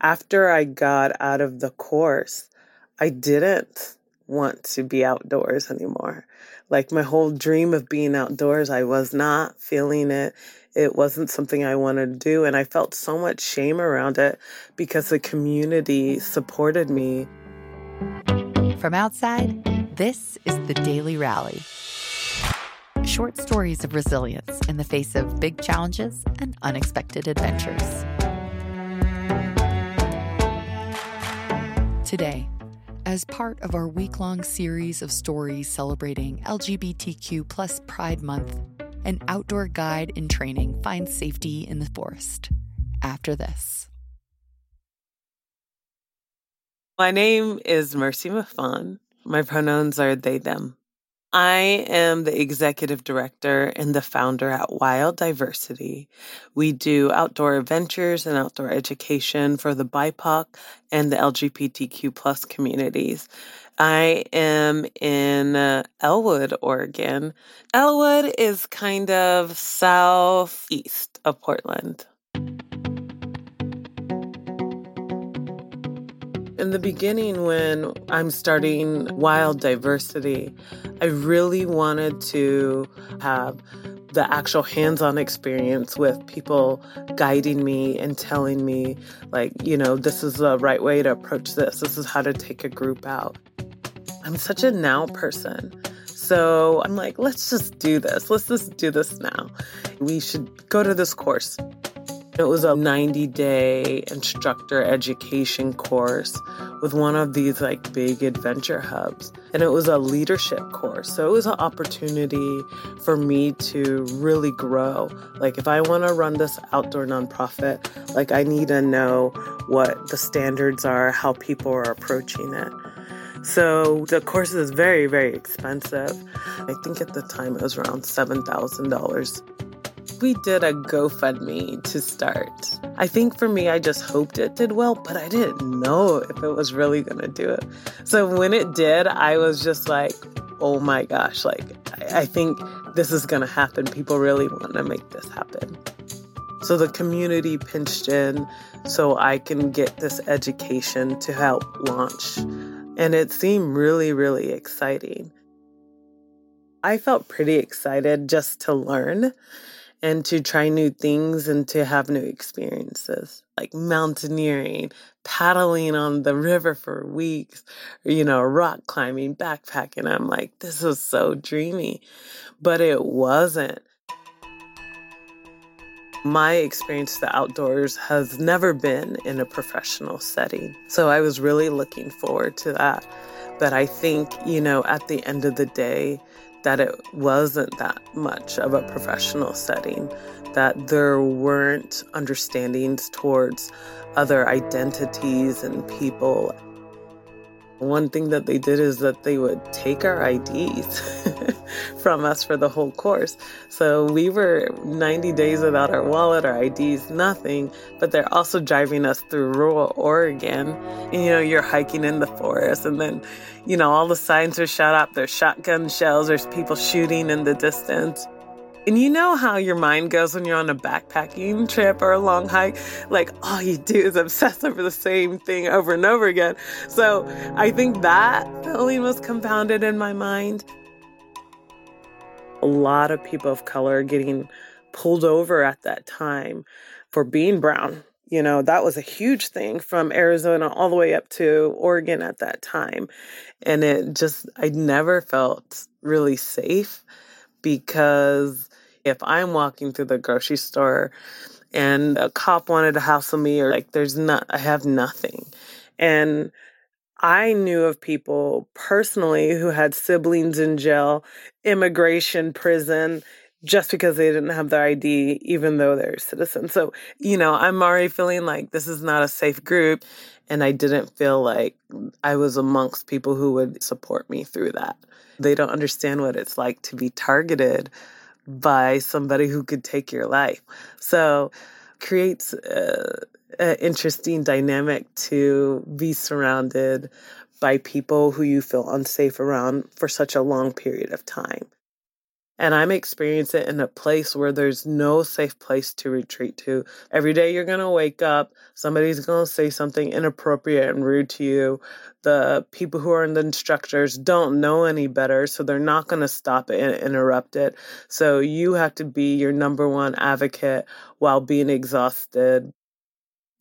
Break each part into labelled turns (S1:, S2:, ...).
S1: After I got out of the course, I didn't want to be outdoors anymore. Like my whole dream of being outdoors, I was not feeling it. It wasn't something I wanted to do. And I felt so much shame around it because the community supported me.
S2: From outside, this is the Daily Rally. Short stories of resilience in the face of big challenges and unexpected adventures. Today, as part of our week long series of stories celebrating LGBTQ plus Pride Month, an outdoor guide in training finds safety in the forest. After this.
S1: My name is Mercy M'Fon. My pronouns are they, them. I am the executive director and the founder at Wild Diversity. We do outdoor adventures and outdoor education for the BIPOC and the LGBTQ plus communities. I am in uh, Elwood, Oregon. Elwood is kind of southeast of Portland. In the beginning, when I'm starting Wild Diversity, I really wanted to have the actual hands on experience with people guiding me and telling me, like, you know, this is the right way to approach this. This is how to take a group out. I'm such a now person. So I'm like, let's just do this. Let's just do this now. We should go to this course. It was a 90 day instructor education course with one of these like big adventure hubs. And it was a leadership course. So it was an opportunity for me to really grow. Like, if I want to run this outdoor nonprofit, like, I need to know what the standards are, how people are approaching it. So the course is very, very expensive. I think at the time it was around $7,000 we did a GoFundMe to start. I think for me, I just hoped it did well, but I didn't know if it was really going to do it. So when it did, I was just like, oh my gosh, like, I, I think this is going to happen. People really want to make this happen. So the community pinched in so I can get this education to help launch. And it seemed really, really exciting. I felt pretty excited just to learn and to try new things and to have new experiences like mountaineering, paddling on the river for weeks, you know, rock climbing, backpacking. I'm like, this is so dreamy, but it wasn't. My experience the outdoors has never been in a professional setting. So I was really looking forward to that. But I think, you know, at the end of the day, that it wasn't that much of a professional setting, that there weren't understandings towards other identities and people. One thing that they did is that they would take our IDs from us for the whole course. So we were 90 days without our wallet, our IDs, nothing, but they're also driving us through rural Oregon. And, you know, you're hiking in the forest and then, you know, all the signs are shut up. There's shotgun shells, there's people shooting in the distance. And you know how your mind goes when you're on a backpacking trip or a long hike? Like, all you do is obsess over the same thing over and over again. So I think that feeling was compounded in my mind. A lot of people of color getting pulled over at that time for being brown. You know, that was a huge thing from Arizona all the way up to Oregon at that time. And it just, I never felt really safe because if I'm walking through the grocery store and a cop wanted to hassle me or like there's not I have nothing. And I knew of people personally who had siblings in jail, immigration, prison, just because they didn't have their ID, even though they're citizens. So, you know, I'm already feeling like this is not a safe group. And I didn't feel like I was amongst people who would support me through that. They don't understand what it's like to be targeted by somebody who could take your life. So creates uh, an interesting dynamic to be surrounded by people who you feel unsafe around for such a long period of time. And I'm experiencing it in a place where there's no safe place to retreat to. Every day you're going to wake up, somebody's going to say something inappropriate and rude to you. The people who are in the instructors don't know any better, so they're not going to stop it and interrupt it. So you have to be your number one advocate while being exhausted.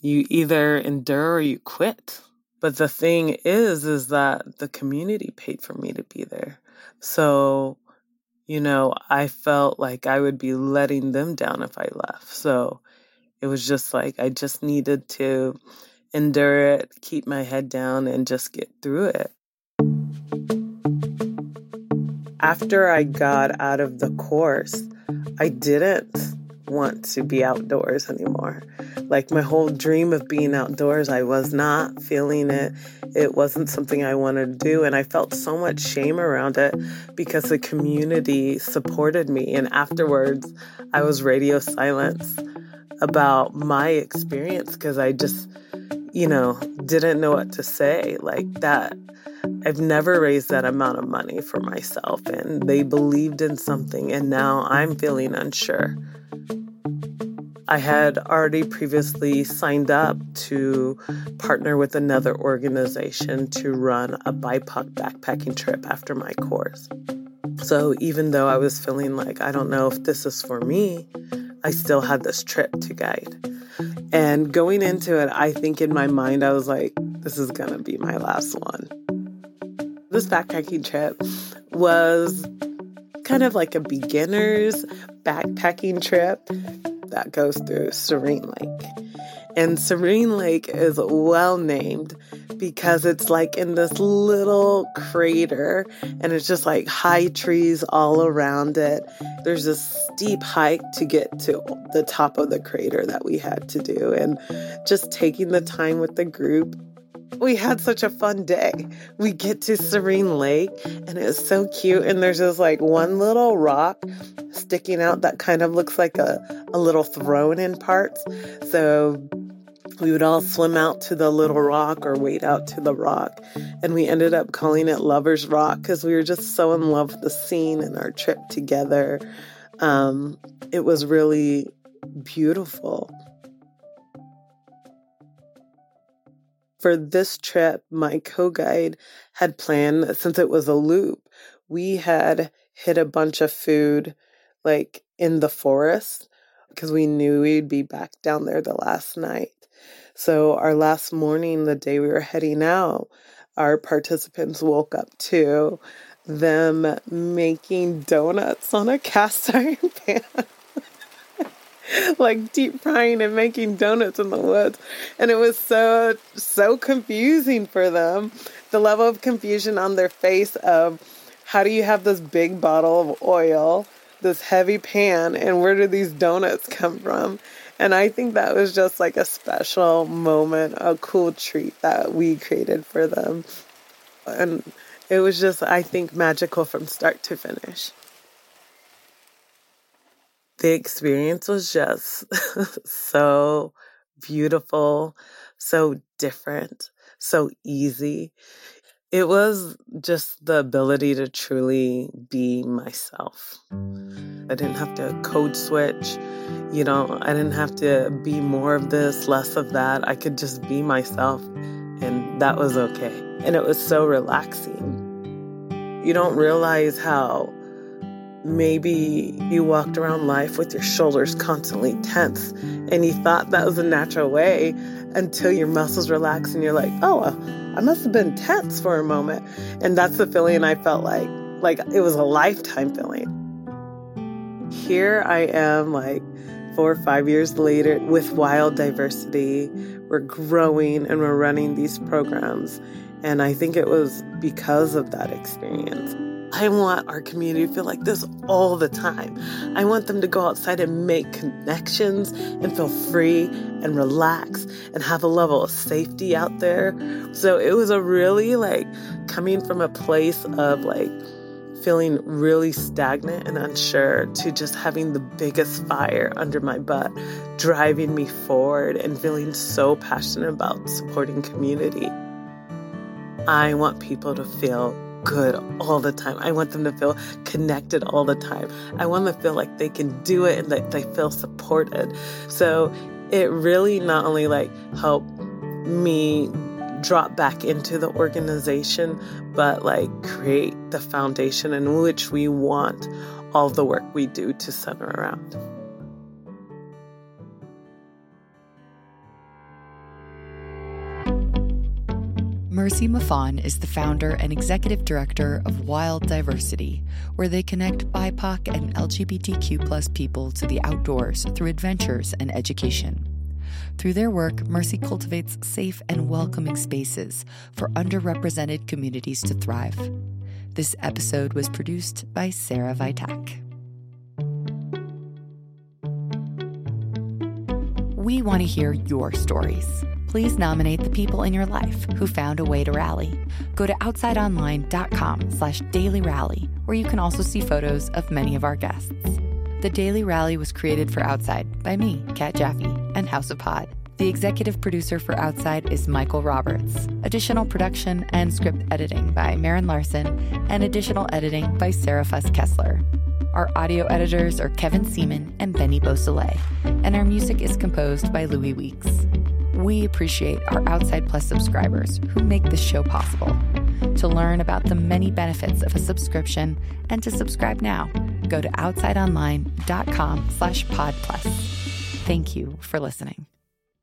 S1: You either endure or you quit. But the thing is, is that the community paid for me to be there. So you know, I felt like I would be letting them down if I left. So it was just like I just needed to endure it, keep my head down, and just get through it. After I got out of the course, I didn't want to be outdoors anymore. Like my whole dream of being outdoors, I was not feeling it. It wasn't something I wanted to do. And I felt so much shame around it because the community supported me. And afterwards, I was radio silence about my experience because I just, you know, didn't know what to say. Like that. I've never raised that amount of money for myself, and they believed in something, and now I'm feeling unsure. I had already previously signed up to partner with another organization to run a BIPOC backpacking trip after my course. So even though I was feeling like I don't know if this is for me, I still had this trip to guide. And going into it, I think in my mind, I was like, this is going to be my last one. This backpacking trip was kind of like a beginner's backpacking trip that goes through Serene Lake. And Serene Lake is well named because it's like in this little crater and it's just like high trees all around it. There's a steep hike to get to the top of the crater that we had to do. And just taking the time with the group we had such a fun day. We get to Serene Lake and it's so cute. And there's just like one little rock sticking out that kind of looks like a, a little throne in parts. So we would all swim out to the little rock or wade out to the rock. And we ended up calling it Lover's Rock because we were just so in love with the scene and our trip together. Um, it was really beautiful. For this trip, my co guide had planned, since it was a loop, we had hit a bunch of food like in the forest because we knew we'd be back down there the last night. So, our last morning, the day we were heading out, our participants woke up to them making donuts on a cast iron pan. like deep frying and making donuts in the woods. And it was so, so confusing for them. The level of confusion on their face of how do you have this big bottle of oil, this heavy pan, and where do these donuts come from? And I think that was just like a special moment, a cool treat that we created for them. And it was just, I think, magical from start to finish the experience was just so beautiful, so different, so easy. It was just the ability to truly be myself. I didn't have to code switch. You know, I didn't have to be more of this, less of that. I could just be myself, and that was okay. And it was so relaxing. You don't realize how Maybe you walked around life with your shoulders constantly tense and you thought that was a natural way until your muscles relax and you're like, oh, I must have been tense for a moment. And that's the feeling I felt like, like it was a lifetime feeling. Here I am, like four or five years later, with wild diversity. We're growing and we're running these programs. And I think it was because of that experience. I want our community to feel like this all the time. I want them to go outside and make connections and feel free and relax and have a level of safety out there. So it was a really like coming from a place of like feeling really stagnant and unsure to just having the biggest fire under my butt driving me forward and feeling so passionate about supporting community. I want people to feel good all the time. I want them to feel connected all the time. I want them to feel like they can do it and that they feel supported. So it really not only like helped me drop back into the organization, but like create the foundation in which we want all the work we do to center around.
S2: Mercy M'Fon is the founder and executive director of Wild Diversity, where they connect BIPOC and LGBTQ people to the outdoors through adventures and education. Through their work, Mercy cultivates safe and welcoming spaces for underrepresented communities to thrive. This episode was produced by Sarah Vitak. We want to hear your stories please nominate the people in your life who found a way to rally. Go to outsideonline.com slash daily rally, where you can also see photos of many of our guests. The Daily Rally was created for Outside by me, Kat Jaffe, and House of Pod. The executive producer for Outside is Michael Roberts. Additional production and script editing by Marin Larson, and additional editing by Sarah Fuss Kessler. Our audio editors are Kevin Seaman and Benny Beausoleil, and our music is composed by Louis Weeks. We appreciate our Outside Plus subscribers who make this show possible. To learn about the many benefits of a subscription and to subscribe now, go to outsideonline.com slash podplus. Thank you for listening.